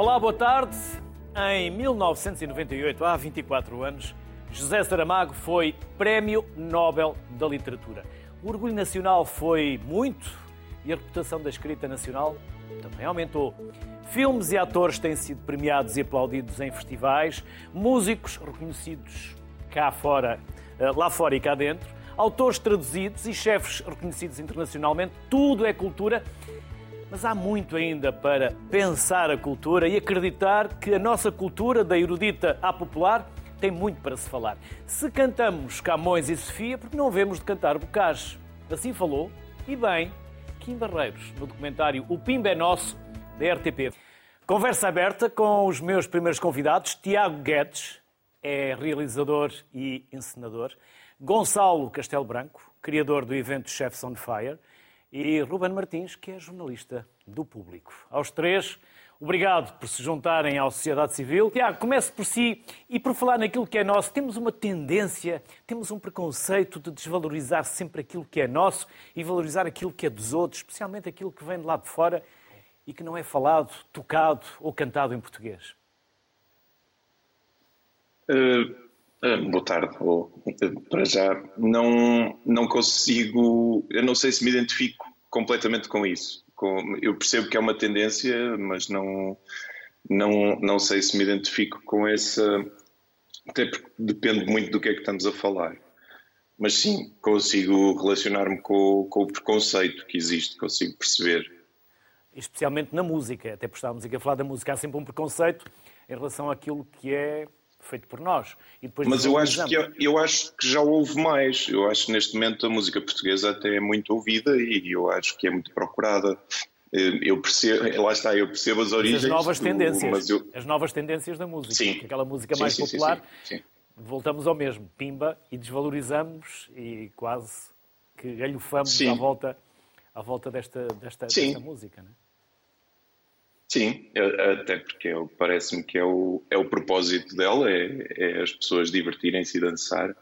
Olá, boa tarde. Em 1998, há 24 anos, José Saramago foi Prémio Nobel da Literatura. O orgulho nacional foi muito e a reputação da escrita nacional também aumentou. Filmes e atores têm sido premiados e aplaudidos em festivais, músicos reconhecidos cá fora, eh, lá fora e cá dentro, autores traduzidos e chefes reconhecidos internacionalmente, tudo é cultura. Mas há muito ainda para pensar a cultura e acreditar que a nossa cultura, da erudita à popular, tem muito para se falar. Se cantamos Camões e Sofia, porque não vemos de cantar Bocage? Assim falou, e bem, Kim Barreiros, no documentário O Pimba é Nosso, da RTP. Conversa aberta com os meus primeiros convidados. Tiago Guedes, é realizador e encenador. Gonçalo Castelo Branco, criador do evento Chefs on Fire. E Ruben Martins, que é jornalista do público. Aos três, Obrigado por se juntarem à sociedade civil. Tiago, comece por si e por falar naquilo que é nosso. Temos uma tendência, temos um preconceito de desvalorizar sempre aquilo que é nosso e valorizar aquilo que é dos outros, especialmente aquilo que vem de lá de fora e que não é falado, tocado ou cantado em português. Uh, boa tarde. Uh, para já, não, não consigo, eu não sei se me identifico completamente com isso eu percebo que é uma tendência, mas não, não, não sei se me identifico com essa. Até porque depende muito do que é que estamos a falar. Mas sim, consigo relacionar-me com, com o preconceito que existe, consigo perceber. Especialmente na música, até por estávamos aqui a falar da música, há sempre um preconceito em relação àquilo que é feito por nós. Mas eu acho, que, eu acho que já houve mais. Eu acho que neste momento a música portuguesa até é muito ouvida e eu acho que é muito procurada. Eu percebo, lá está, eu percebo as origens. As novas do, tendências, eu... as novas tendências da música. Sim. Aquela música mais sim, popular, sim, voltamos ao mesmo, pimba, e desvalorizamos e quase que galhofamos à volta, à volta desta, desta, desta música. Não é? Sim, até porque é parece-me que é o, é o propósito dela, é, é as pessoas divertirem-se e dançar.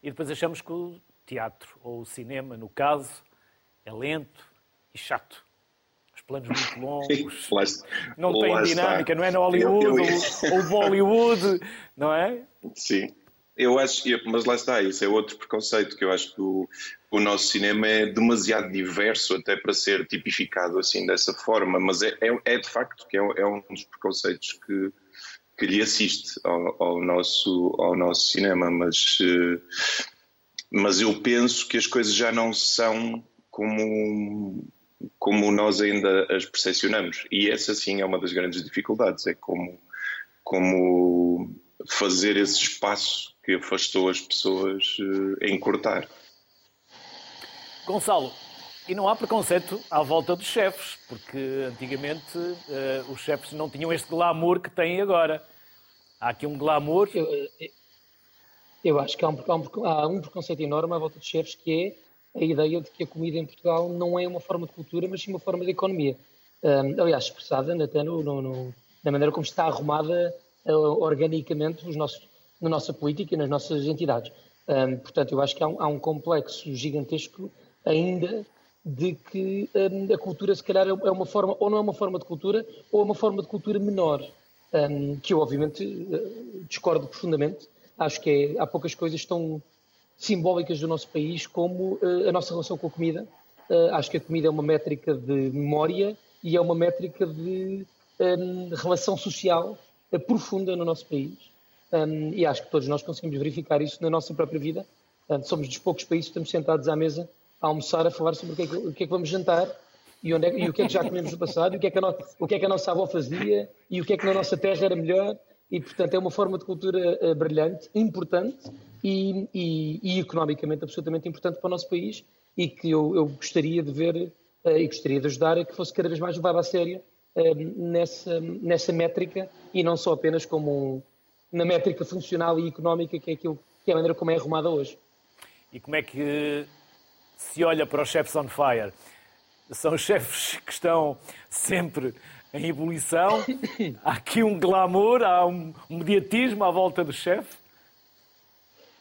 E depois achamos que o teatro, ou o cinema, no caso, é lento e chato. Os planos muito longos, não tem dinâmica, está. não é no Hollywood eu, eu... ou, ou Bollywood, não é? Sim. Eu acho, mas lá está, isso é outro preconceito, que eu acho que o, o nosso cinema é demasiado diverso até para ser tipificado assim dessa forma, mas é, é, é de facto que é, é, um dos preconceitos que, que lhe assiste ao, ao, nosso, ao nosso cinema, mas, eh, mas eu penso que as coisas já não são como, como nós ainda as percepcionamos, e essa sim é uma das grandes dificuldades, é como, como fazer esse espaço que afastou as pessoas uh, encurtar. Gonçalo, e não há preconceito à volta dos chefes, porque antigamente uh, os chefes não tinham este glamour que têm agora. Há aqui um glamour. Eu, eu acho que há um, há, um, preconceito enorme à volta dos chefes que é a ideia de que a comida em Portugal não é uma forma de cultura, mas sim uma forma de economia. Um, aliás, expressada até no, no, no, na maneira como está arrumada organicamente os nossos, na nossa política e nas nossas entidades. Um, portanto, eu acho que há um, há um, complexo gigantesco ainda de que um, a cultura, se calhar, é uma forma, ou não é uma forma de cultura, ou é uma forma de cultura menor, que eu, obviamente, uh, discordo profundamente. Acho que é, há poucas coisas tão simbólicas do nosso país como uh, a nossa relação com a comida. Uh, acho que a comida é uma métrica de memória e é uma métrica de relação social profunda no nosso país. Um, e acho que todos nós conseguimos verificar isso na nossa própria vida. Um, somos dos poucos países que estamos sentados à mesa a almoçar, a falar sobre o que é que, o que, é que vamos jantar e, onde é, e o que é que já comemos no passado, e o que, é que a no, o que é que a nossa avó fazia e o que é que na nossa terra era melhor. E, portanto, é uma forma de cultura uh, brilhante, importante e, e, e, economicamente absolutamente importante para o nosso país e que eu, eu gostaria de ver uh, e gostaria de ajudar a que fosse cada vez mais levado a sério nessa, nessa métrica e não só apenas como um, na métrica funcional e económica, que é, aquilo, que é a maneira como é arrumada hoje. E como é que se olha para os chefs on fire? São chefes que estão sempre em ebulição? Há aqui um glamour, há um mediatismo à volta do chefe?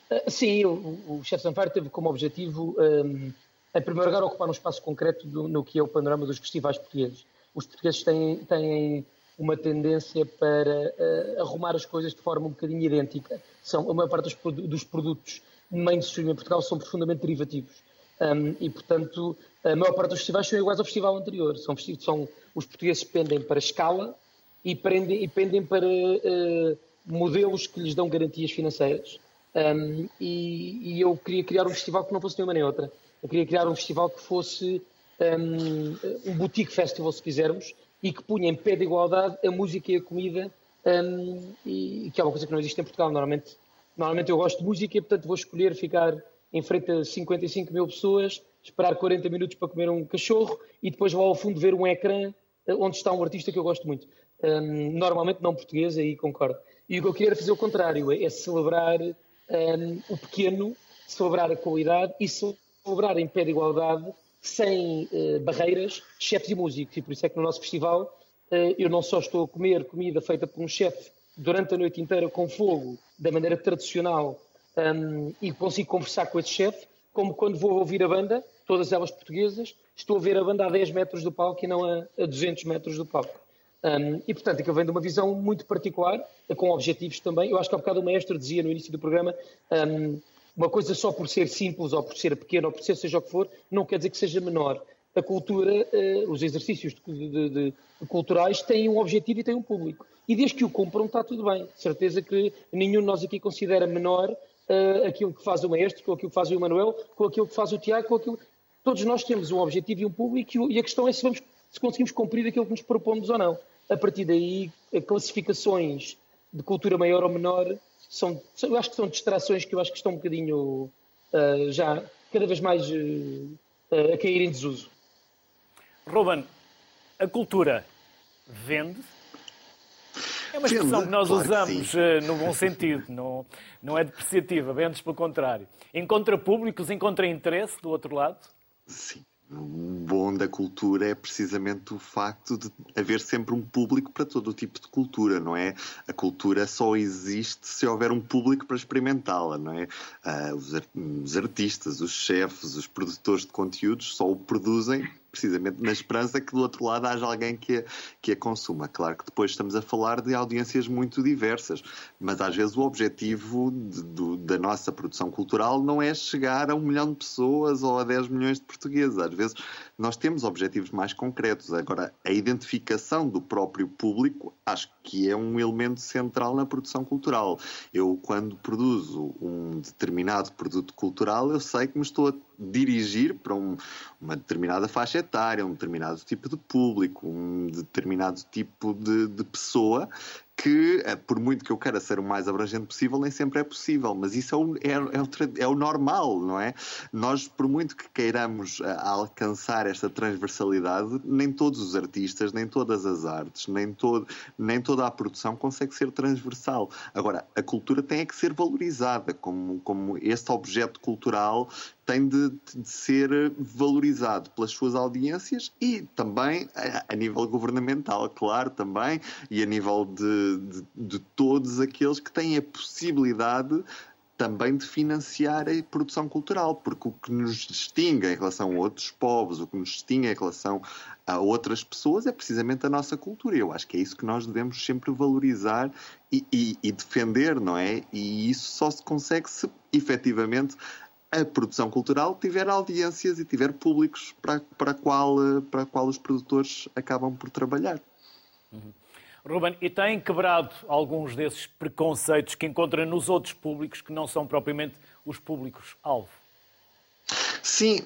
Ah, sim, o, on Fire teve como objetivo, um, em primeiro lugar, ocupar um espaço concreto do, no que é o panorama dos festivais portugueses. Os portugueses têm, têm uma tendência para uh, arrumar as coisas de forma um bocadinho idêntica. São, a maior parte dos, dos produtos mainstream em Portugal são profundamente derivativos. Um, e, portanto, a maior parte dos festivais são iguais ao festival anterior. São, são os portugueses pendem para escala e, prendem, e pendem para uh, modelos que lhes dão garantias financeiras. Um, e, e, eu queria criar um festival que não fosse nenhuma nem outra. Eu queria criar um festival que fosse um, um boutique festival, se quisermos, e que punha em pé de igualdade a música e a comida, um, e, que é uma coisa que não existe em Portugal. Normalmente, normalmente eu gosto de música e, portanto, vou escolher ficar em frente a 55 mil pessoas, esperar 40 minutos para comer um cachorro e depois vou ao fundo ver um ecrã eh, onde está um artista que eu gosto muito. Um, normalmente não português, aí concordo. E o que eu queria fazer o contrário, é, é celebrar um, o pequeno, celebrar a qualidade e celebrar em pé de igualdade sem uh, barreiras, chefes e músicos. E por isso é que no nosso festival uh, eu não só estou a comer comida feita por um chefe durante a noite inteira com fogo, da maneira tradicional, um, e consigo conversar com esse chefe, como quando vou ouvir a banda, todas elas portuguesas, estou a ver a banda a 10 metros do palco e não a, a 200 metros do palco. Um, e, portanto, aquilo vem de uma visão muito particular, com objetivos também. Eu acho que há bocado o maestro dizia no início do programa um, uma coisa só por ser simples, ou por ser pequena, ou por ser seja o que for, não quer dizer que seja menor. A cultura, uh, os exercícios de, de, de, culturais têm um objetivo e têm um público. E desde que o compram, está tudo bem. Certeza que nenhum de nós aqui considera menor uh, aquilo que faz o maestro, com aquilo que faz o Emanuel, com aquilo que faz o Tiago, com aquilo. Todos nós temos um objetivo e um público, e a questão é se, vamos, se conseguimos cumprir aquilo que nos propomos ou não. A partir daí, classificações de cultura maior ou menor são, eu acho que são distrações que eu acho que estão um bocadinho uh, já cada vez mais uh, a cair em desuso. Ruben, a cultura vende? É uma expressão que nós claro usamos que no bom sentido, não, não é depreciativa, bem antes pelo contrário. Encontra públicos, encontra interesse do outro lado? Sim. O bom da cultura é precisamente o facto de haver sempre um público para todo o tipo de cultura, não é? A cultura só existe se houver um público para experimentá-la, não é? Os, os artistas, os chefes, os produtores de conteúdos só o produzem precisamente na esperança que do outro lado haja alguém que a, que a consuma. Claro que depois estamos a falar de audiências muito diversas, mas às vezes o objetivo de, de, da nossa produção cultural não é chegar a um milhão de pessoas ou a 10 milhões de portugueses. Às vezes nós temos objetivos mais concretos. Agora, a identificação do próprio público acho que é um elemento central na produção cultural. Eu, quando produzo um determinado produto cultural, eu sei que me estou a dirigir para um, uma determinada faixa etária, um determinado tipo de público, um determinado tipo de, de pessoa que, eh, por muito que eu queira ser o mais abrangente possível, nem sempre é possível, mas isso é o, é, é o, é normal, não é? Nós, por muito que queiramos uh, alcançar esta transversalidade, nem todos os artistas, nem todas as artes, nem, todo, nem toda a produção consegue ser transversal. Agora, a cultura tem é que ser valorizada como, como este objeto cultural tem de, de, ser valorizado pelas suas audiências e também a, a nível governamental, claro, também, e a nível de, de, de todos aqueles que têm a possibilidade também de financiar a produção cultural, porque o que nos distingue em relação a outros povos, o que nos distingue em relação a outras pessoas é precisamente a nossa cultura. Eu acho que é isso que nós devemos sempre valorizar e, e, e defender, não é? E isso só se consegue se efetivamente a produção cultural tiver audiências e tiver públicos para, para, qual, para qual os produtores acabam por trabalhar. Uhum. Ruben, e tem quebrado alguns desses preconceitos que encontra nos outros públicos que não são propriamente os públicos-alvo? Sim,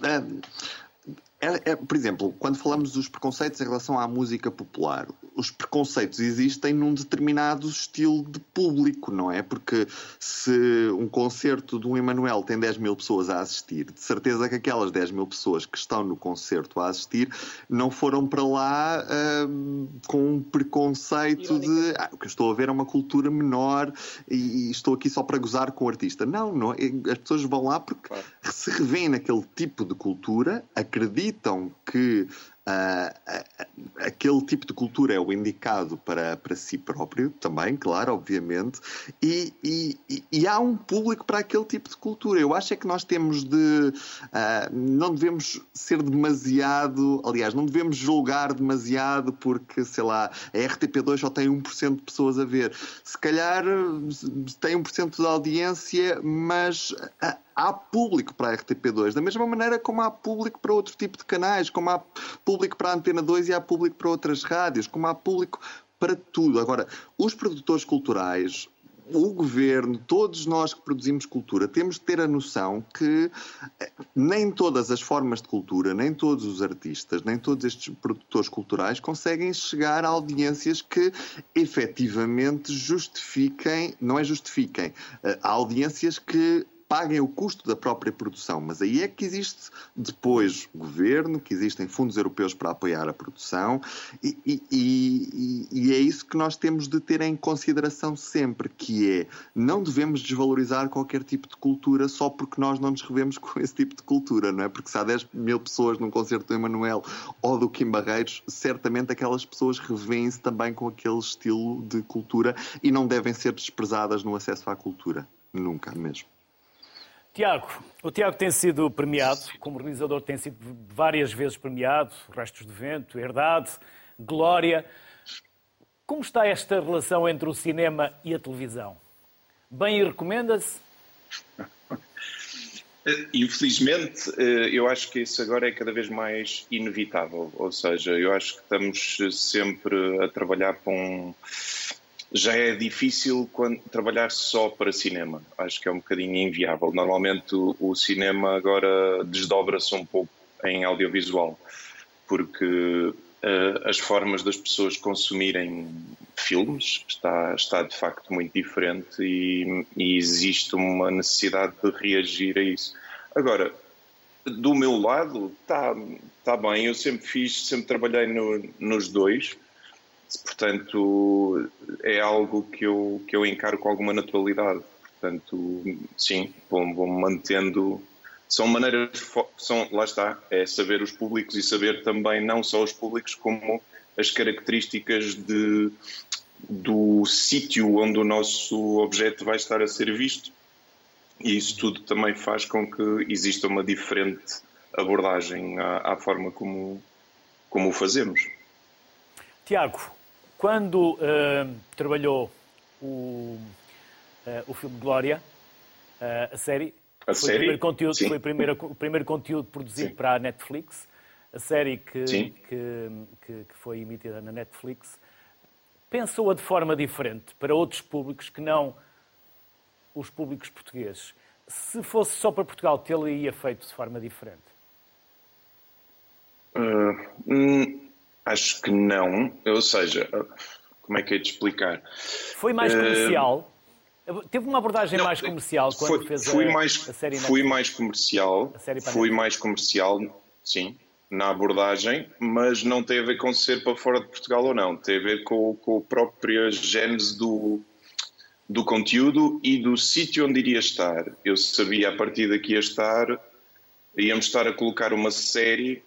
é, é, por exemplo, quando falamos dos preconceitos em relação à música popular, os preconceitos existem num determinado estilo de público, não é? Porque se um concerto do Emanuel tem 10 mil pessoas a assistir, de certeza que aquelas 10 mil pessoas que estão no concerto a assistir não foram para lá hum, com um preconceito de ah, o que eu estou a ver é uma cultura menor e, e, estou aqui só para gozar com o artista. Não, não as pessoas vão lá porque claro. se revêem naquele tipo de cultura, acreditam acreditam que uh, aquele tipo de cultura é o indicado para, para si próprio, também, claro, obviamente, e, e, e, há um público para aquele tipo de cultura. Eu acho é que nós temos de. Uh, não devemos ser demasiado. Aliás, não devemos julgar demasiado porque, sei lá, a RTP2 só tem 1% de pessoas a ver. Se calhar tem 1% da audiência, mas há público para a RTP2, da mesma maneira como há público para outro tipo de canais, como há público para a Antena 2 e há público para outras rádios, como há público para tudo. Agora, os produtores culturais, o governo, todos nós que produzimos cultura, temos de ter a noção que eh, nem todas as formas de cultura, nem todos os artistas, nem todos estes produtores culturais conseguem chegar a audiências que efetivamente justifiquem, não é justifiquem, eh, audiências que paguem o custo da própria produção. Mas aí é que existe depois governo, que existem fundos europeus para apoiar a produção, e, e, e, e, é isso que nós temos de ter em consideração sempre, que é não devemos desvalorizar qualquer tipo de cultura só porque nós não nos revemos com esse tipo de cultura, não é? Porque se há 10 mil pessoas num concerto do Emanuel ou do Kim Barreiros, certamente aquelas pessoas revêem-se também com aquele estilo de cultura e não devem ser desprezadas no acesso à cultura. Nunca mesmo. Tiago, o Tiago tem sido premiado, como realizador tem sido várias vezes premiado, Restos de Vento, Herdade, Glória. Como está esta relação entre o cinema e a televisão? Bem e recomenda-se? Infelizmente, eh, eu acho que isso agora é cada vez mais inevitável. Ou seja, eu acho que estamos sempre a trabalhar com um já é difícil quando, trabalhar só para cinema. Acho que é um bocadinho inviável. Normalmente o, o cinema agora desdobra-se um pouco em audiovisual, porque uh, as formas das pessoas consumirem filmes está, está de facto muito diferente e, e existe uma necessidade de reagir a isso. Agora, do meu lado, está tá bem. Eu sempre fiz, sempre trabalhei no, nos dois. Portanto, é algo que eu, que eu encaro com alguma naturalidade. Portanto, sim, vou, vou mantendo. São maneiras, são, lá está, é saber os públicos e saber também não só os públicos, como as características de, do sítio onde o nosso objeto vai estar a ser visto. E isso tudo também faz com que exista uma diferente abordagem à, à forma como, como o fazemos. Tiago, quando uh, trabalhou o, uh, o filme Glória, uh, a série, a foi, série? O primeiro conteúdo, foi o primeiro, o primeiro conteúdo produzido Sim. para a Netflix, a série que, que, que, que foi emitida na Netflix, pensou-a de forma diferente para outros públicos que não os públicos portugueses. Se fosse só para Portugal, tê-lo-ia feito de forma diferente? Uh, Acho que não. Ou seja, como é que é de explicar? Foi mais comercial? Uh, Teve uma abordagem não, mais comercial quando foi, fez fui a, mais, a série Fui mais comercial. Fui mais comercial, sim, na abordagem, mas não tem a ver com ser para fora de Portugal ou não. Tem a ver com, com a própria gênese do, do conteúdo e do sítio onde iria estar. Eu sabia a partir daqui ia estar, íamos estar a colocar uma série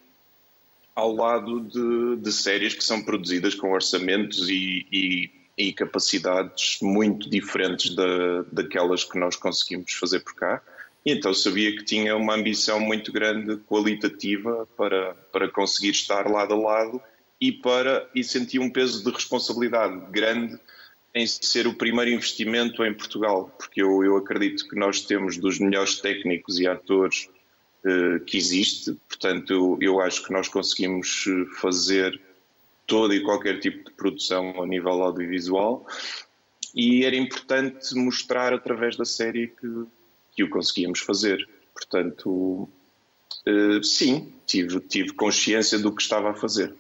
ao lado de, de séries que são produzidas com orçamentos e, e, e capacidades muito diferentes da, daquelas que nós conseguimos fazer por cá. E então sabia que tinha uma ambição muito grande qualitativa para, para conseguir estar lado a lado e para e sentia um peso de responsabilidade grande em ser o primeiro investimento em Portugal, porque eu, eu acredito que nós temos dos melhores técnicos e atores que existe. Portanto, eu, eu acho que nós conseguimos eh, fazer todo e qualquer tipo de produção a nível audiovisual e era importante mostrar através da série que, que o conseguíamos fazer. Portanto, uh, sim, tive, tive consciência do que estava a fazer.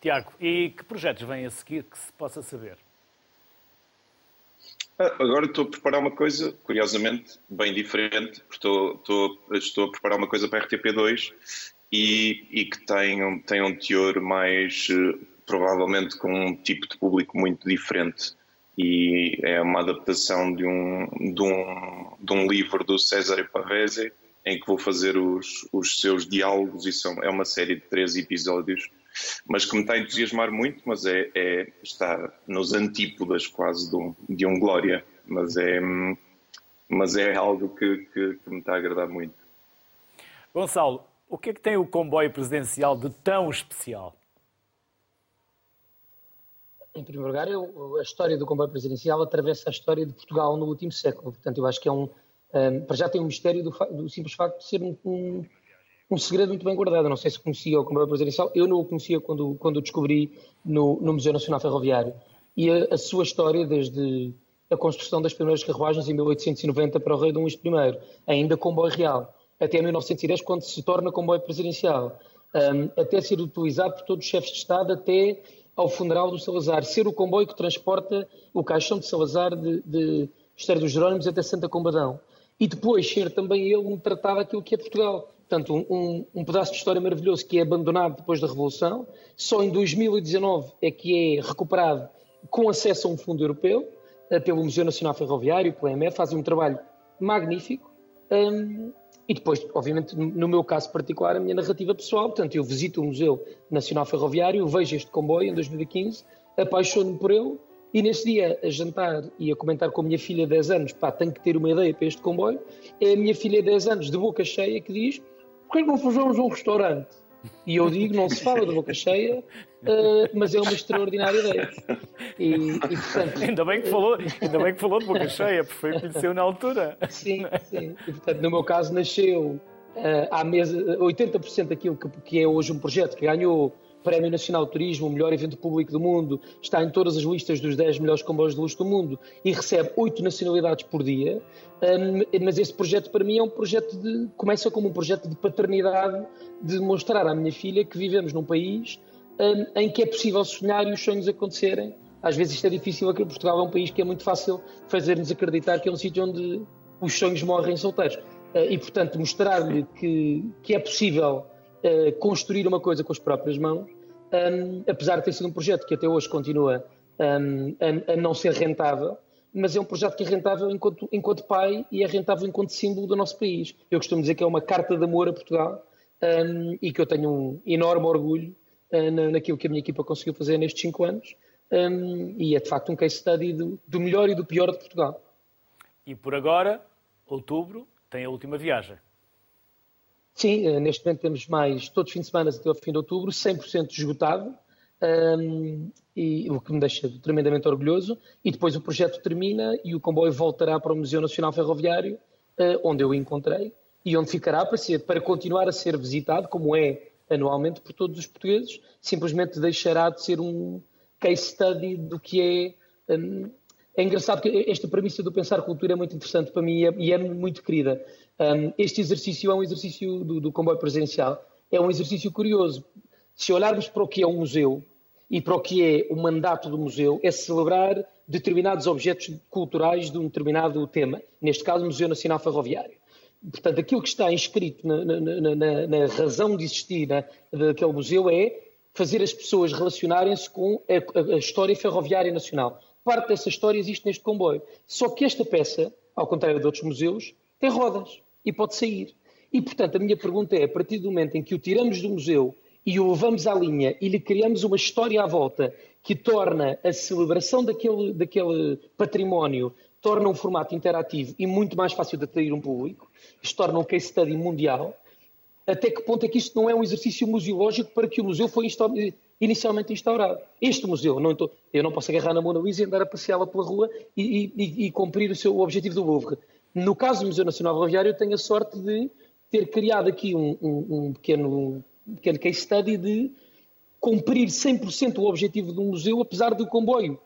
Tiago, e que projetos vêm a seguir que se possa saber? Agora estou a preparar uma coisa, curiosamente, bem diferente, porque estou, estou, estou a preparar uma coisa para a RTP2 e, e que tem um, tem um teor mais, eh, provavelmente, com um tipo de público muito diferente. E é uma adaptação de um, de um, de um livro do César Pavese, em que vou fazer os, os seus diálogos e são, é uma série de três episódios, mas que me está a entusiasmar muito, mas é, é está nos antípodas quase de um, de um Glória, mas é, mas é algo que, que, que me está a agradar muito. Gonçalo, o que é que tem o comboio presidencial de tão especial? Em primeiro lugar, eu, a história do comboio presidencial atravessa a história de Portugal no último século. Portanto, eu acho que é um. um para já tem um mistério do, do, simples facto de ser um, um, um, segredo muito bem guardado. Não sei se conhecia o comboio presidencial, eu não o conhecia quando, quando o descobri no, no Museu Nacional Ferroviário. E a, a, sua história, desde a construção das primeiras carruagens em 1890 para o Rei Dom Luís I, ainda comboio real, até 1910, quando se torna comboio presidencial, até ser utilizado por todos os chefes de Estado, até ao funeral do Salazar, ser o comboio que transporta o caixão de Salazar de, de dos Jerónimos até Santa Combadão. E depois ser também ele um tratado daquilo que é Portugal. Portanto, um, um, um, pedaço de história maravilhoso que é abandonado depois da Revolução. Só em 2019 é que é recuperado com acesso a um fundo europeu, eh, pelo Museu Nacional Ferroviário, pela EMF, fazem um trabalho magnífico. Um, e depois, obviamente, no meu caso particular, a minha narrativa pessoal. Portanto, eu visito o Museu Nacional Ferroviário, vejo este comboio em 2015, apaixono-me por ele e nesse dia, a jantar e a comentar com a minha filha de 10 anos, pá, tenho que ter uma ideia para este comboio, é a minha filha de 10 anos, de boca cheia, que diz: por que não fazemos um restaurante? E eu digo, não se fala de boca cheia, uh, mas é uma extraordinária ideia. E, e, portanto, ainda, bem que falou, ainda bem que falou de boca cheia, porque foi o que conheceu na altura. Sim, sim. E, portanto, no meu caso, nasceu uh, à mesa 80% daquilo que, que é hoje um projeto que ganhou Prémio Nacional de Turismo, o melhor evento público do mundo, está em todas as listas dos 10 melhores comboios de luxo do mundo e recebe 8 nacionalidades por dia. Um, mas esse projeto para mim é um projeto de. começa como um projeto de paternidade, de mostrar à minha filha que vivemos num país um, em que é possível sonhar e os sonhos acontecerem. Às vezes isto é difícil aqui, Portugal é um país que é muito fácil fazer-nos acreditar que é um sítio onde os sonhos morrem solteiros. Uh, e, portanto, mostrar-lhe que, que é possível uh, construir uma coisa com as próprias mãos, um, apesar de ter sido um projeto que até hoje continua um, a, a, não ser rentável, mas é um projeto que é rentável enquanto, enquanto pai e é rentável enquanto símbolo do nosso país. Eu costumo dizer que é uma carta de amor a Portugal um, e que eu tenho um enorme orgulho uh, na, naquilo que a minha equipa conseguiu fazer nestes cinco anos e é de facto um case study do, do melhor e do pior de Portugal. E por agora, outubro, tem a última viagem. Sim, eh, neste momento temos mais, todos os fins de semana até ao fim de outubro, 100% esgotado, um, e, o que me deixa tremendamente orgulhoso. E depois o projeto termina e o comboio voltará para o Museu Nacional Ferroviário, uh, onde eu o encontrei, e onde ficará para, ser, para continuar a ser visitado, como é anualmente por todos os portugueses, simplesmente deixará de ser um case study do que é. Um, é engraçado que esta premissa do pensar cultura é muito interessante para mim e é, e é muito querida. Um, este exercício é um exercício do, do comboio presencial, é um exercício curioso. Se olharmos para o que é um museu e para o que é o mandato do museu, é celebrar determinados objetos culturais de um determinado tema, neste caso, o Museu Nacional Ferroviário. Portanto, aquilo que está inscrito na, na, na, na razão de existir daquele museu é fazer as pessoas relacionarem-se com a, a, história ferroviária nacional. Parte dessa história existe neste comboio. Só que esta peça, ao contrário de outros museus, tem rodas e pode sair. E, portanto, a minha pergunta é: a partir do momento em que o tiramos do museu e o levamos à linha e lhe criamos uma história à volta que torna a celebração daquele, daquele património, torna um formato interativo e muito mais fácil de atrair um público, isto torna um case study mundial, até que ponto é que isto não é um exercício museológico para que o museu foi inicialmente instaurado? Este museu, não estou, eu não posso agarrar na Mona Lisa e andar a passeá-la pela rua e, e, e, cumprir o seu o objetivo do Louvre. No caso do Museu Nacional Ferroviário, eu tenho a sorte de ter criado aqui um, um, um pequeno, um pequeno case study de cumprir 100% o objetivo do museu, apesar do comboio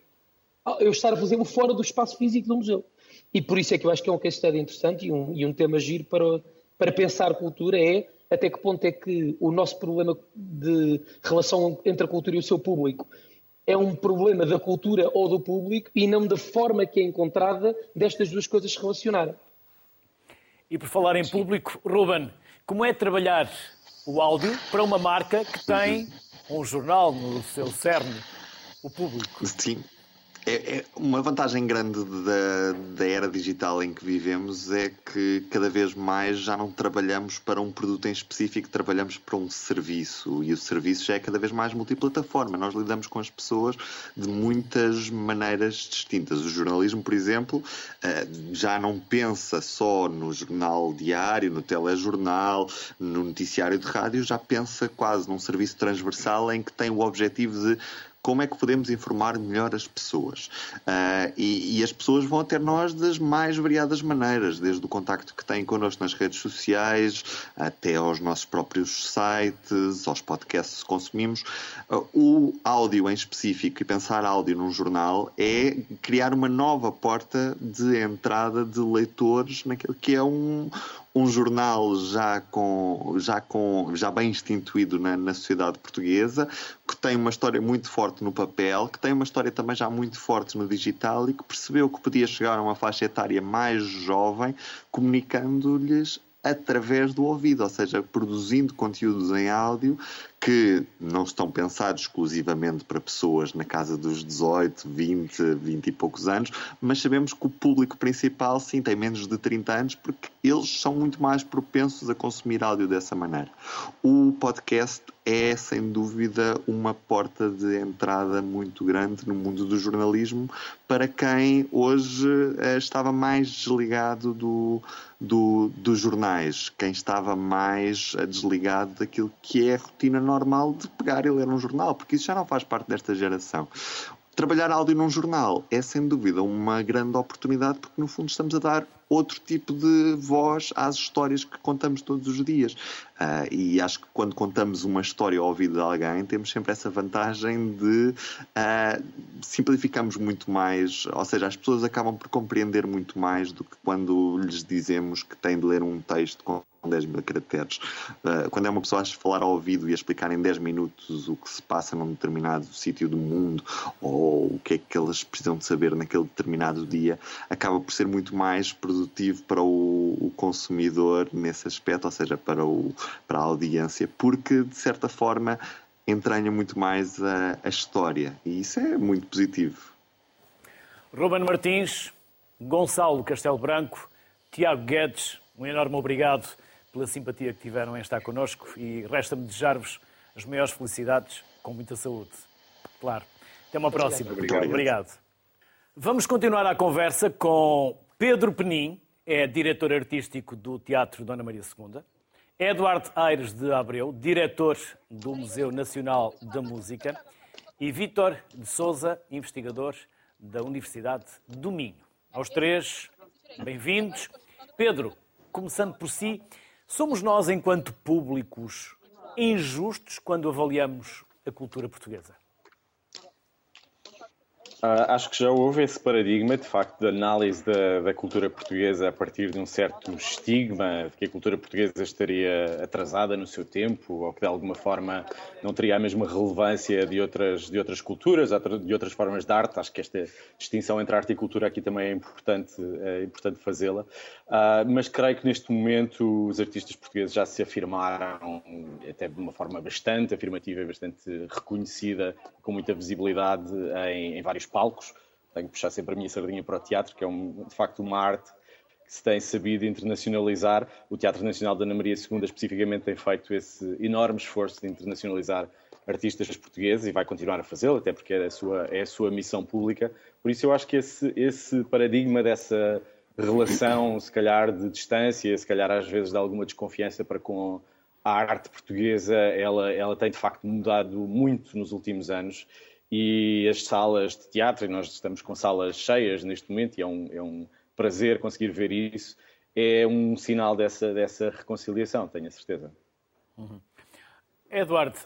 eu estar a fora do espaço físico do museu. E por isso é que eu acho que é um case study interessante e um, e um tema giro para, para pensar cultura é até que ponto é que o nosso problema de relação entre a cultura e o seu público é um problema da cultura ou do público e não da forma que é encontrada destas duas coisas se relacionarem. E por falar em público, Ruben, como é trabalhar o áudio para uma marca que tem um jornal no seu cerne, o público? Sim. É, é, uma vantagem grande da, da era digital em que vivemos é que cada vez mais já não trabalhamos para um produto em específico, trabalhamos para um serviço e o serviço já é cada vez mais multiplataforma. Nós lidamos com as pessoas de muitas maneiras distintas. O jornalismo, por exemplo, eh, já não pensa só no jornal diário, no telejornal, no noticiário de rádio, já pensa quase num serviço transversal em que tem o objetivo de como é que podemos informar melhor as pessoas. Uh, e, e, as pessoas vão até nós das mais variadas maneiras, desde o contacto que têm connosco nas redes sociais, até aos nossos próprios sites, aos podcasts que consumimos. Uh, o áudio em específico, e pensar áudio num jornal, é criar uma nova porta de entrada de leitores naquele que é um, um jornal já com já com já bem instituído na, na, sociedade portuguesa que tem uma história muito forte no papel que tem uma história também já muito forte no digital e que percebeu que podia chegar a uma faixa etária mais jovem comunicando-lhes através do ouvido, ou seja, produzindo conteúdos em áudio que não estão pensados exclusivamente para pessoas na casa dos 18, 20, 20 e poucos anos, mas sabemos que o público principal sim tem menos de 30 anos porque eles são muito mais propensos a consumir áudio dessa maneira. O podcast é sem dúvida uma porta de entrada muito grande no mundo do jornalismo para quem hoje eh, estava mais desligado do, do, dos jornais, quem estava mais eh, desligado daquilo que é a rotina normal de pegar e ler um jornal, porque isso já não faz parte desta geração. Trabalhar áudio num jornal é sem dúvida uma grande oportunidade porque no fundo estamos a dar outro tipo de voz às histórias que contamos todos os dias. Uh, e acho que quando contamos uma história ao ouvido de alguém, temos sempre essa vantagem de uh, simplificamos muito mais, ou seja, as pessoas acabam por compreender muito mais do que quando lhes dizemos que têm de ler um texto com 10 mil caracteres. Uh, quando é uma pessoa a falar ao ouvido e a explicar em 10 minutos o que se passa num determinado sítio do mundo ou o que é que elas precisam de saber naquele determinado dia, acaba por ser muito mais produtivo para o, o consumidor nesse aspecto, ou seja, para, o, para a audiência, porque de certa forma entranha muito mais a, a história e isso é muito positivo. Ruben Martins, Gonçalo Castelo Branco, Tiago Guedes, um enorme obrigado pela simpatia que tiveram em estar connosco e resta-me desejar-vos as maiores felicidades com muita saúde. Claro. Até uma próxima. Obrigado. Obrigado. Vamos continuar a conversa com Pedro Penin, é diretor artístico do Teatro Dona Maria II. Eduardo Aires de Abreu, diretor do Museu Nacional da Música. E Vítor de Souza, investigador da Universidade do Minho. Aos três, bem-vindos. Pedro, começando por si, Somos nós, enquanto públicos, injustos quando avaliamos a cultura portuguesa? Uh, acho que já houve esse paradigma, de facto, de análise da, da, cultura portuguesa a partir de um certo estigma de que a cultura portuguesa estaria atrasada no seu tempo ou que de alguma forma não teria a mesma relevância de outras, de outras culturas, de outras formas de arte. Acho que esta distinção entre arte e cultura aqui também é importante, é importante fazê-la. Uh, mas creio que neste momento os artistas portugueses já se afirmaram até de uma forma bastante afirmativa e bastante reconhecida, com muita visibilidade em, em vários palcos. Tenho que puxar sempre a minha sardinha para o teatro, que é um, de facto uma arte que se tem sabido internacionalizar. O Teatro Nacional da Ana Maria II, especificamente, tem feito esse enorme esforço de internacionalizar artistas portugueses e vai continuar a fazê-lo, até porque é a, sua, é a sua missão pública. Por isso, eu acho que esse, esse paradigma dessa relação, se calhar, de distância, se calhar às vezes de alguma desconfiança para com a arte portuguesa, ela, ela tem de facto mudado muito nos últimos anos e as salas de teatro, e nós estamos com salas cheias neste momento, e é um, é um prazer conseguir ver isso, é um sinal dessa, dessa reconciliação, tenho a certeza. Uhum. Eduardo,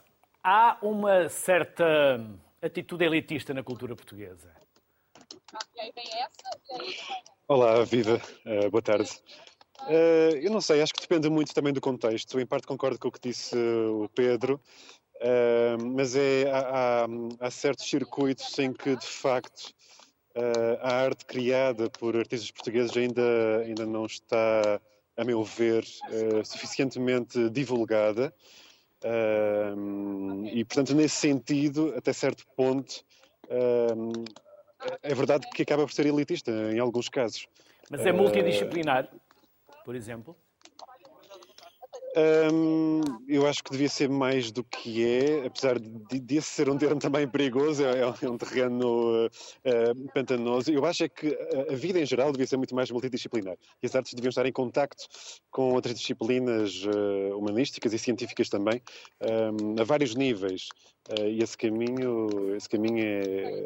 há uma certa atitude elitista na cultura portuguesa. Olá, Viva, uh, boa tarde. Uh, eu não sei, acho que depende muito também do contexto. Em parte concordo com o que disse o Pedro. Uh, mas é, há, há, certos circuitos em que, de facto, uh, a arte criada por artistas portugueses ainda, ainda não está, a meu ver, uh, suficientemente divulgada. e, portanto, nesse sentido, até certo ponto, é verdade que acaba por ser elitista em alguns casos. Mas é multidisciplinar, por exemplo? Um, eu acho que devia ser mais do que é, apesar de, de ser um termo também perigoso, é, é um terreno uh, pantanoso. Eu acho é que a, vida em geral devia ser muito mais multidisciplinar e as artes deviam estar em contacto com outras disciplinas uh, humanísticas e científicas também, um, a vários níveis. Uh, e esse caminho, esse caminho é,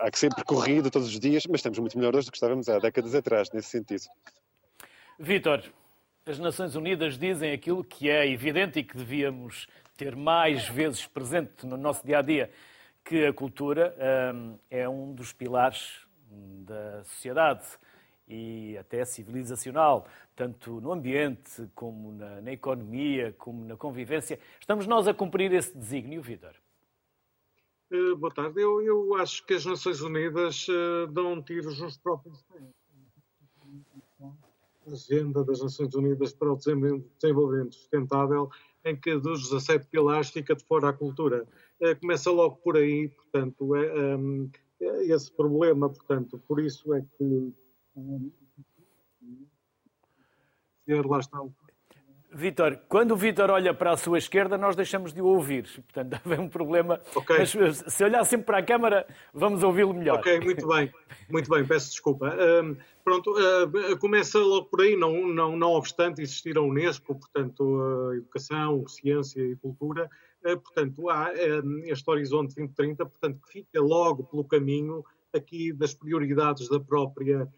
há que ser percorrido todos os dias, mas estamos muito melhor hoje do que estávamos há décadas atrás, nesse sentido. Vítor, as Nações Unidas dizem aquilo que é evidente e que devíamos ter mais vezes presente no nosso dia a dia, que a cultura hum, é um dos pilares da sociedade e até civilizacional, tanto no ambiente como na, na, economia, como na convivência. Estamos nós a cumprir esse desígnio, Vitor? Uh, boa tarde. Eu, eu, acho que as Nações Unidas uh, dão tiros nos próprios pés agenda das Nações Unidas para o desenvolvimento sustentável, em que dos 17 pilares fica de fora a cultura. Eh, começa logo por aí, portanto, é, um, é esse problema, portanto, por isso é que um, lá está o Vitor, quando o Vitor olha para a sua esquerda, nós deixamos de o ouvir. Portanto, há um problema. Okay. Mas se olhar sempre para a câmara, vamos ouvi-lo melhor. Ok, muito bem. Muito bem, peço desculpa. Uh, pronto, uh, começa logo por aí, não, não, não obstante existir a Unesco, portanto, a educação, ciência e cultura, uh, portanto, há este horizonte 2030, portanto, que fica logo pelo caminho aqui das prioridades da própria,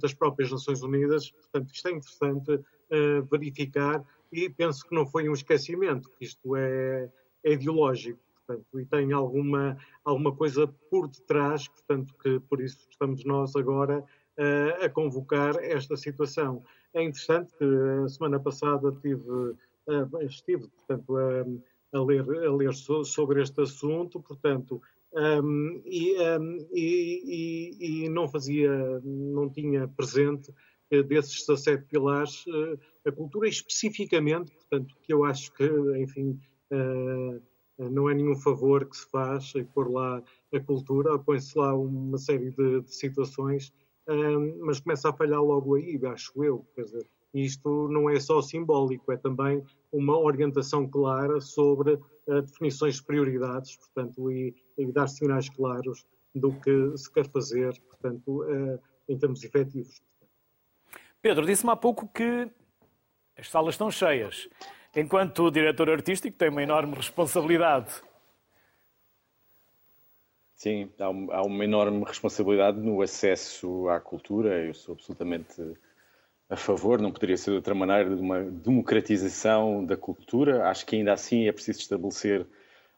das próprias Nações Unidas. Portanto, isto é interessante verificar e penso que não foi um esquecimento, que isto é, é ideológico, portanto, e tem alguma, alguma coisa por detrás, portanto, que por isso estamos nós agora a convocar esta situação. É interessante que a semana passada tive, estive, portanto, a, a, ler, a ler sobre este assunto, portanto, um, e, um, e, e, não fazia, não tinha presente desses 17 pilares, eh, a cultura especificamente, portanto, que eu acho que, enfim, eh, não é nenhum favor que se faz pôr lá a cultura, põe-se lá uma série de, de situações, eh, mas começa a falhar logo aí, acho eu. Quer dizer, isto não é só simbólico, é também uma orientação clara sobre definições de prioridades, portanto, e, e, dar sinais claros do que se quer fazer, portanto, em termos efetivos. Pedro, disse-me há pouco que as salas estão cheias. Enquanto diretor artístico tem uma enorme responsabilidade. Sim, há uma enorme responsabilidade no acesso à cultura. Eu sou absolutamente a favor, não poderia ser de outra maneira, de uma democratização da cultura. Acho que ainda assim é preciso estabelecer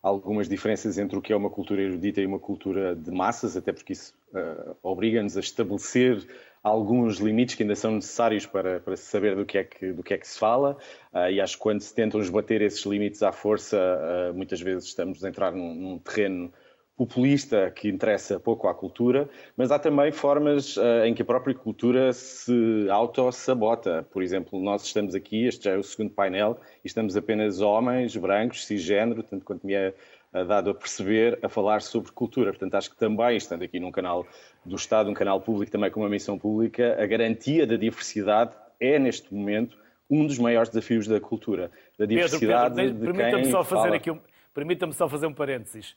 algumas diferenças entre o que é uma cultura erudita e uma cultura de massas, até porque isso uh, obriga-nos a estabelecer alguns limites que ainda são necessários para, para saber do que, é que, do que é que se fala, uh, e acho que quando se tentam esbater esses limites à força, uh, muitas vezes estamos a entrar num, num, terreno populista que interessa pouco à cultura, mas há também formas uh, em que a própria cultura se auto-sabota. Por exemplo, nós estamos aqui, este já é o segundo painel, e estamos apenas homens, brancos, cisgênero, tanto quanto me é dado a perceber, a falar sobre cultura. Portanto, acho que também, estando aqui num canal do Estado, um canal público também com uma missão pública, a garantia da diversidade é, neste momento, um dos maiores desafios da cultura. Da diversidade Pedro, Pedro, permita-me só fazer fala. aqui um, permita-me só fazer um parênteses.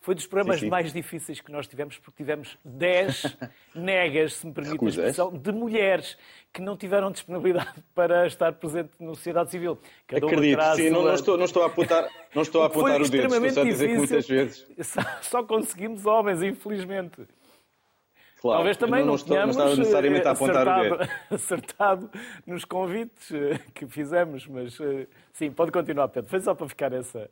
Foi dos programas sim, sim. mais difíceis que nós tivemos, porque tivemos 10 negas, se me permite Recusas? a expressão, de mulheres que não tiveram disponibilidade para estar presente na sociedade civil. Cada Acredito, sim, não, não, estou, não estou a apontar, não estou a apontar o dedo, estou só a dizer que muitas vezes... Só, só conseguimos homens, infelizmente. Claro, Talvez também não, não, estou, não estava necessariamente a apontar acertado, o dedo. acertado nos convites eh, que fizemos, mas eh, sim, pode continuar, Pedro. Foi só para ficar essa.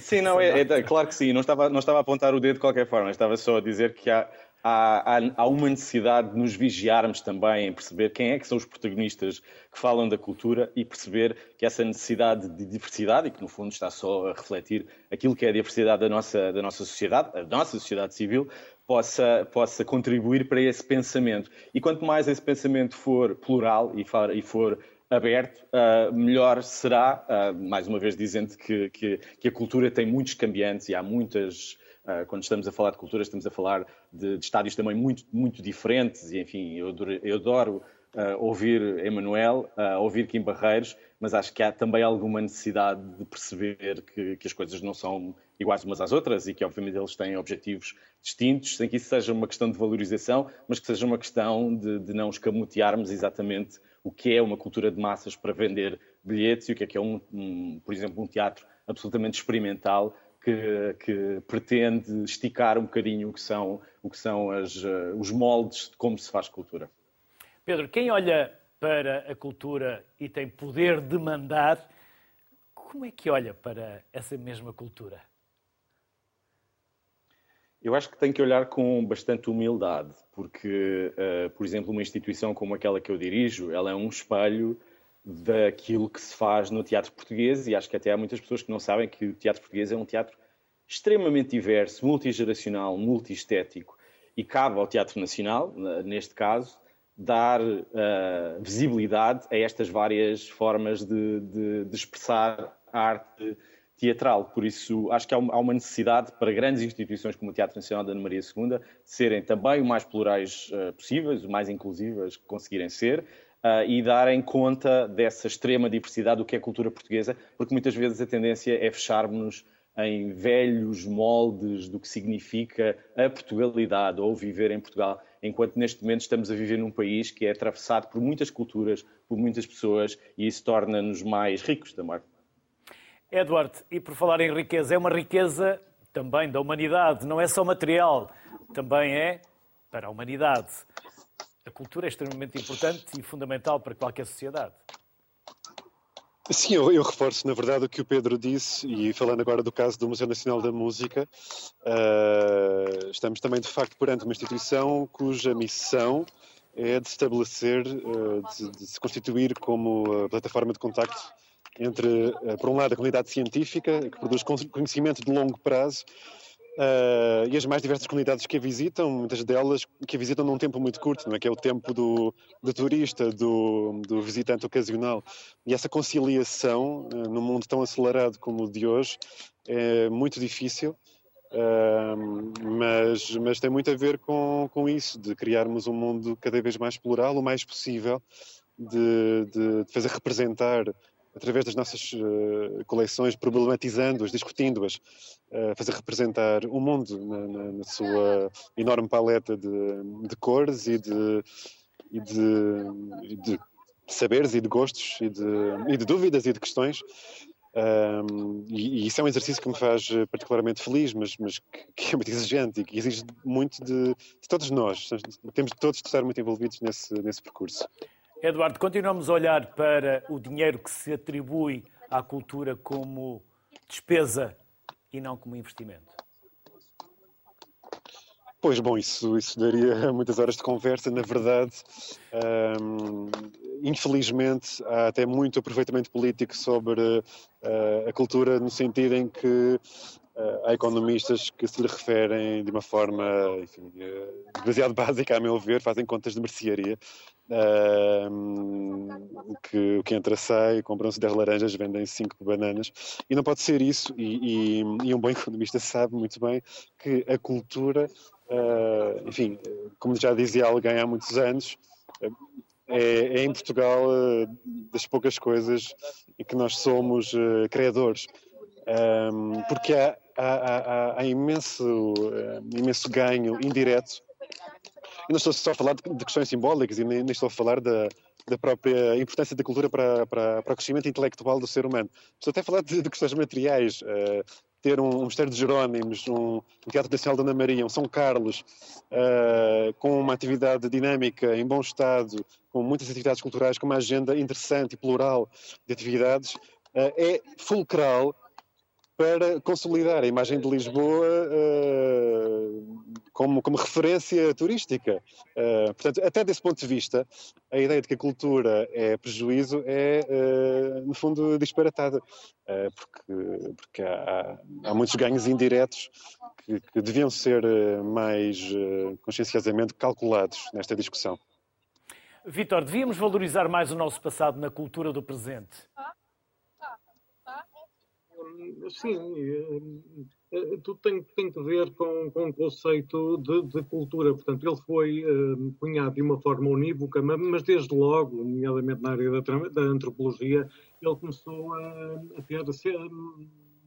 Sim, não, é, é, claro que sim. Não estava, não estava a apontar o dedo de qualquer forma. Estava só a dizer que há, há, há, uma necessidade de nos vigiarmos também em perceber quem é que são os protagonistas que falam da cultura e perceber que essa necessidade de diversidade, e que no fundo está só a refletir aquilo que é a diversidade da nossa, da nossa sociedade, a nossa sociedade civil, possa, possa contribuir para esse pensamento. E quanto mais esse pensamento for plural e for, e for aberto, uh, melhor será, uh, mais uma vez dizendo que, que, que, a cultura tem muitos cambiantes e há muitas Uh, quando estamos a falar de cultura, estamos a falar de, de estádios também muito, muito diferentes, e enfim, eu adoro, eu adoro uh, ouvir Emanuel, uh, ouvir Kim Barreiros, mas acho que há também alguma necessidade de perceber que, que, as coisas não são iguais umas às outras e que, obviamente, eles têm objetivos distintos, sem que isso seja uma questão de valorização, mas que seja uma questão de, de não escamotearmos exatamente o que é uma cultura de massas para vender bilhetes e o que é que é, um, um por exemplo, um teatro absolutamente experimental que, que, pretende esticar um bocadinho o que são, o que são as, uh, os moldes de como se faz cultura. Pedro, quem olha para a cultura e tem poder de mandar, como é que olha para essa mesma cultura? Eu acho que tem que olhar com bastante humildade, porque, uh, por exemplo, uma instituição como aquela que eu dirijo, ela é um espelho daquilo que se faz no teatro português e acho que até há muitas pessoas que não sabem que o teatro português é um teatro extremamente diverso, multigeracional, multiestético e cabe ao Teatro Nacional, neste caso, dar uh, visibilidade a estas várias formas de, de, de, expressar a arte teatral. Por isso, acho que há uma necessidade para grandes instituições como o Teatro Nacional da Ana Maria II serem também o mais plurais uh, possíveis, o mais inclusivas que conseguirem ser, uh, e darem conta dessa extrema diversidade do que é cultura portuguesa, porque muitas vezes a tendência é fecharmos-nos em velhos moldes do que significa a Portugalidade ou viver em Portugal, enquanto neste momento estamos a viver num país que é atravessado por muitas culturas, por muitas pessoas e isso torna-nos mais ricos também. Edward, e por falar em riqueza, é uma riqueza também da humanidade, não é só material, também é para a humanidade. A cultura é extremamente importante e fundamental para qualquer sociedade. Sim, eu, eu, reforço, na verdade, o que o Pedro disse, e falando agora do caso do Museu Nacional da Música, uh, estamos também, de facto, perante uma instituição cuja missão é de estabelecer, uh, de, se constituir como plataforma de contacto entre, uh, por um lado, a comunidade científica, que produz conhecimento de longo prazo, e as mais diversas comunidades que a visitam, muitas delas que a visitam num tempo muito curto, não é? que é o tempo do, do turista, do, do, visitante ocasional. E essa conciliação, num mundo tão acelerado como o de hoje, é muito difícil, uh, mas, mas tem muito a ver com, com isso, de criarmos um mundo cada vez mais plural, o mais possível, de, de, de fazer representar através das nossas uh, coleções, problematizando-as, discutindo-as, uh, fazer representar o mundo na, na, na sua enorme paleta de, de cores e de, e de, de, saberes e de gostos e de, e de dúvidas e de questões. Um, e, e, isso é um exercício que me faz particularmente feliz, mas, mas que, é muito exigente e que exige muito de, de todos nós. Temos todos de estar muito envolvidos nesse, nesse percurso. Eduardo, continuamos a olhar para o dinheiro que se atribui à cultura como despesa e não como investimento. Pois, bom, isso, isso daria muitas horas de conversa. Na verdade, hum, infelizmente, há até muito aproveitamento político sobre uh, a cultura, no sentido em que há economistas que se lhe referem de uma forma enfim, uh, demasiado básica, a meu ver, fazem contas de mercearia o, que, o que entra sai, compram-se 10 laranjas, vendem 5 bananas, e não pode ser isso. E, e, e, um bom economista sabe muito bem que a cultura, uh, enfim, como já dizia alguém há muitos anos, é, é em Portugal uh, das poucas coisas em que nós somos uh, criadores. Um, porque há, há, imenso, imenso ganho indireto eu não estou só a falar de, de questões simbólicas e nem, nem, estou a falar da, da própria importância da cultura para, para, para, o crescimento intelectual do ser humano. Estou até a falar de, de questões materiais. Uh, ter um, um de Jerónimos, um, um Teatro Nacional da Ana Maria, um São Carlos, uh, com uma atividade dinâmica, em bom estado, com muitas atividades culturais, com uma agenda interessante e plural de atividades, uh, é fulcral para consolidar a imagem de Lisboa uh, como, como referência turística. Uh, portanto, até desse ponto de vista, a ideia de que a cultura é prejuízo é, uh, no fundo, disparatada, porque, porque há, há, muitos ganhos indiretos que, que deviam ser mais conscienciosamente calculados nesta discussão. Vitor, devíamos valorizar mais o nosso passado na cultura do presente? Sim, uh, tudo tem, tem que ver com, com o conceito de, de, cultura. Portanto, ele foi uh, cunhado de uma forma unívoca, mas desde logo, nomeadamente na área da, da antropologia, ele começou a, a ter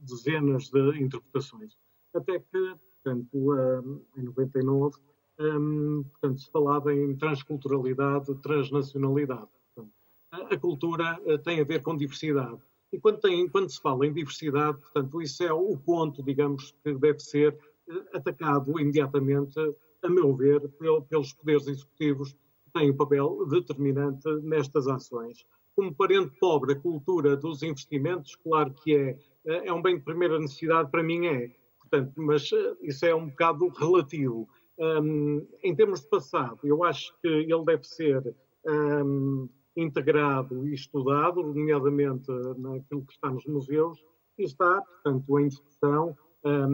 dezenas de interpretações. Até que, portanto, em 99, um, portanto, se falava em transculturalidade, transnacionalidade. Portanto, a, cultura tem a ver com diversidade. E quando, tem, quando, se fala em diversidade, portanto, isso é o ponto, digamos, que deve ser uh, atacado imediatamente, a meu ver, pelos poderes executivos que têm um papel determinante nestas ações. Como parente pobre, a cultura dos investimentos, claro que é, eh, é um bem de primeira necessidade, para mim é. Portanto, mas isso é um bocado relativo. Um, em termos de passado, eu acho que ele deve ser um, integrado e estudado, nomeadamente naquilo que está nos museus, e está, portanto, em discussão.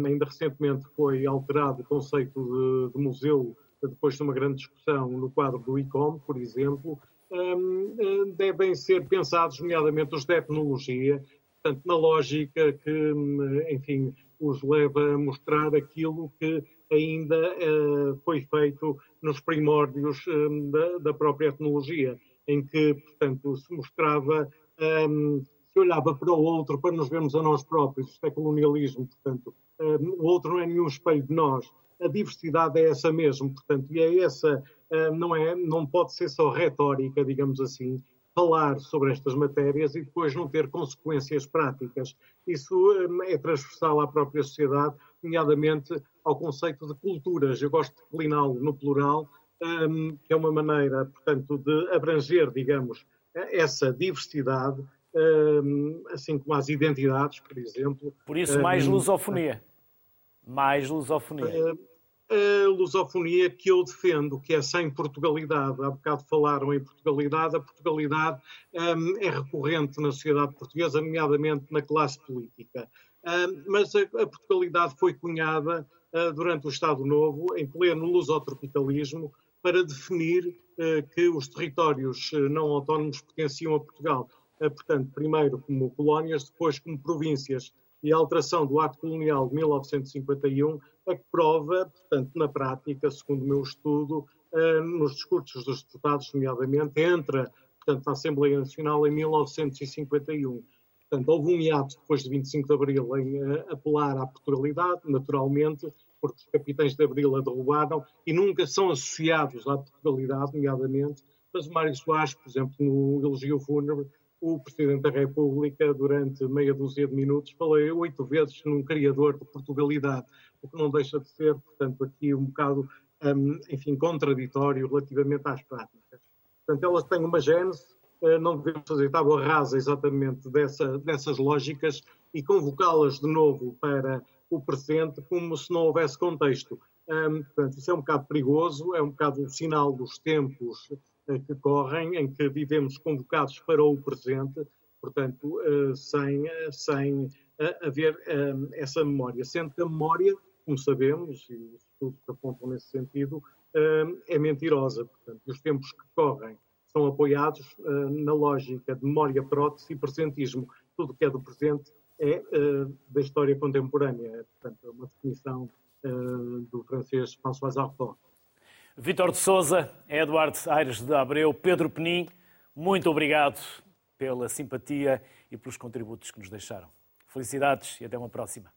Ainda recentemente foi alterado o conceito de, de, museu, depois de uma grande discussão no quadro do ICOM, por exemplo. devem ser pensados, nomeadamente, os de etnologia, portanto, na lógica que, enfim, os leva a mostrar aquilo que ainda uh, foi feito nos primórdios um, da, da, própria etnologia, em que, portanto, se mostrava, um, se olhava para o outro para nos vermos a nós próprios. Isto é colonialismo, portanto, um, o outro não é nenhum espelho de nós. A diversidade é essa mesmo, portanto, e é essa, hum, não é, não pode ser só retórica, digamos assim, falar sobre estas matérias e depois não ter consequências práticas. Isso hum, é transversal à própria sociedade, nomeadamente ao conceito de culturas. Eu gosto de decliná-lo no plural, um, que é uma maneira, portanto, de abranger, digamos, essa diversidade, um, assim como as identidades, por exemplo. Por isso, mais um, lusofonia. Mais lusofonia. A lusofonia que eu defendo, que é sem Portugalidade. Há bocado falaram em Portugalidade. A Portugalidade é recorrente na sociedade portuguesa, nomeadamente na classe política. Mas a, a Portugalidade foi cunhada eh, durante o Estado Novo, em pleno lusotropicalismo, para definir eh, que os territórios eh, não autónomos pertenciam a Portugal. Portanto, primeiro como colónias, depois como províncias. E a alteração do Ato Colonial de 1951 é que prova, portanto, na prática, segundo o meu estudo, nos discursos dos deputados, nomeadamente, entra portanto, na Assembleia Nacional em 1951. Portanto, houve um hiato depois de 25 de Abril em apelar à Portugalidade, naturalmente, porque os capitães de Abril a derrubaram e nunca são associados à Portugalidade, nomeadamente. Mas Mário Soares, por exemplo, no elogio fúnebre, o Presidente da República, durante meia dúzia de minutos, falou oito vezes num criador de Portugalidade, o que não deixa de ser, portanto, aqui um bocado, um, enfim, contraditório relativamente às práticas. Portanto, elas têm uma gênese, eh, não devemos fazer tábua rasa exatamente dessa, dessas lógicas e convocá-las de novo para o presente como se não houvesse contexto. Um, portanto, isso é um bocado perigoso, é um bocado o sinal dos tempos uh, que correm, em que vivemos convocados para o presente, portanto, uh, sem, uh, sem haver essa memória. Sendo que a memória, como sabemos, e os estudos apontam nesse sentido, é mentirosa. Portanto, os tempos que correm são apoiados na lógica de memória, prótese e presentismo. Tudo que é do presente é uh, da história contemporânea. Portanto, é uma definição uh, do francês François Artaud. Vítor de Souza, Eduardo Aires de Abreu, Pedro Penin, muito obrigado pela simpatia e pelos contributos que nos deixaram. Felicidades e até uma próxima.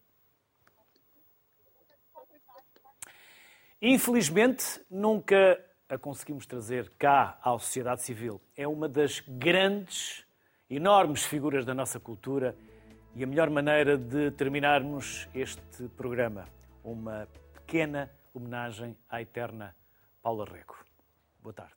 Infelizmente, nunca a conseguimos trazer cá à sociedade civil. É uma das grandes, enormes figuras da nossa cultura e a melhor maneira de terminarmos este programa, uma pequena homenagem à eterna Paula Rego. Boa tarde.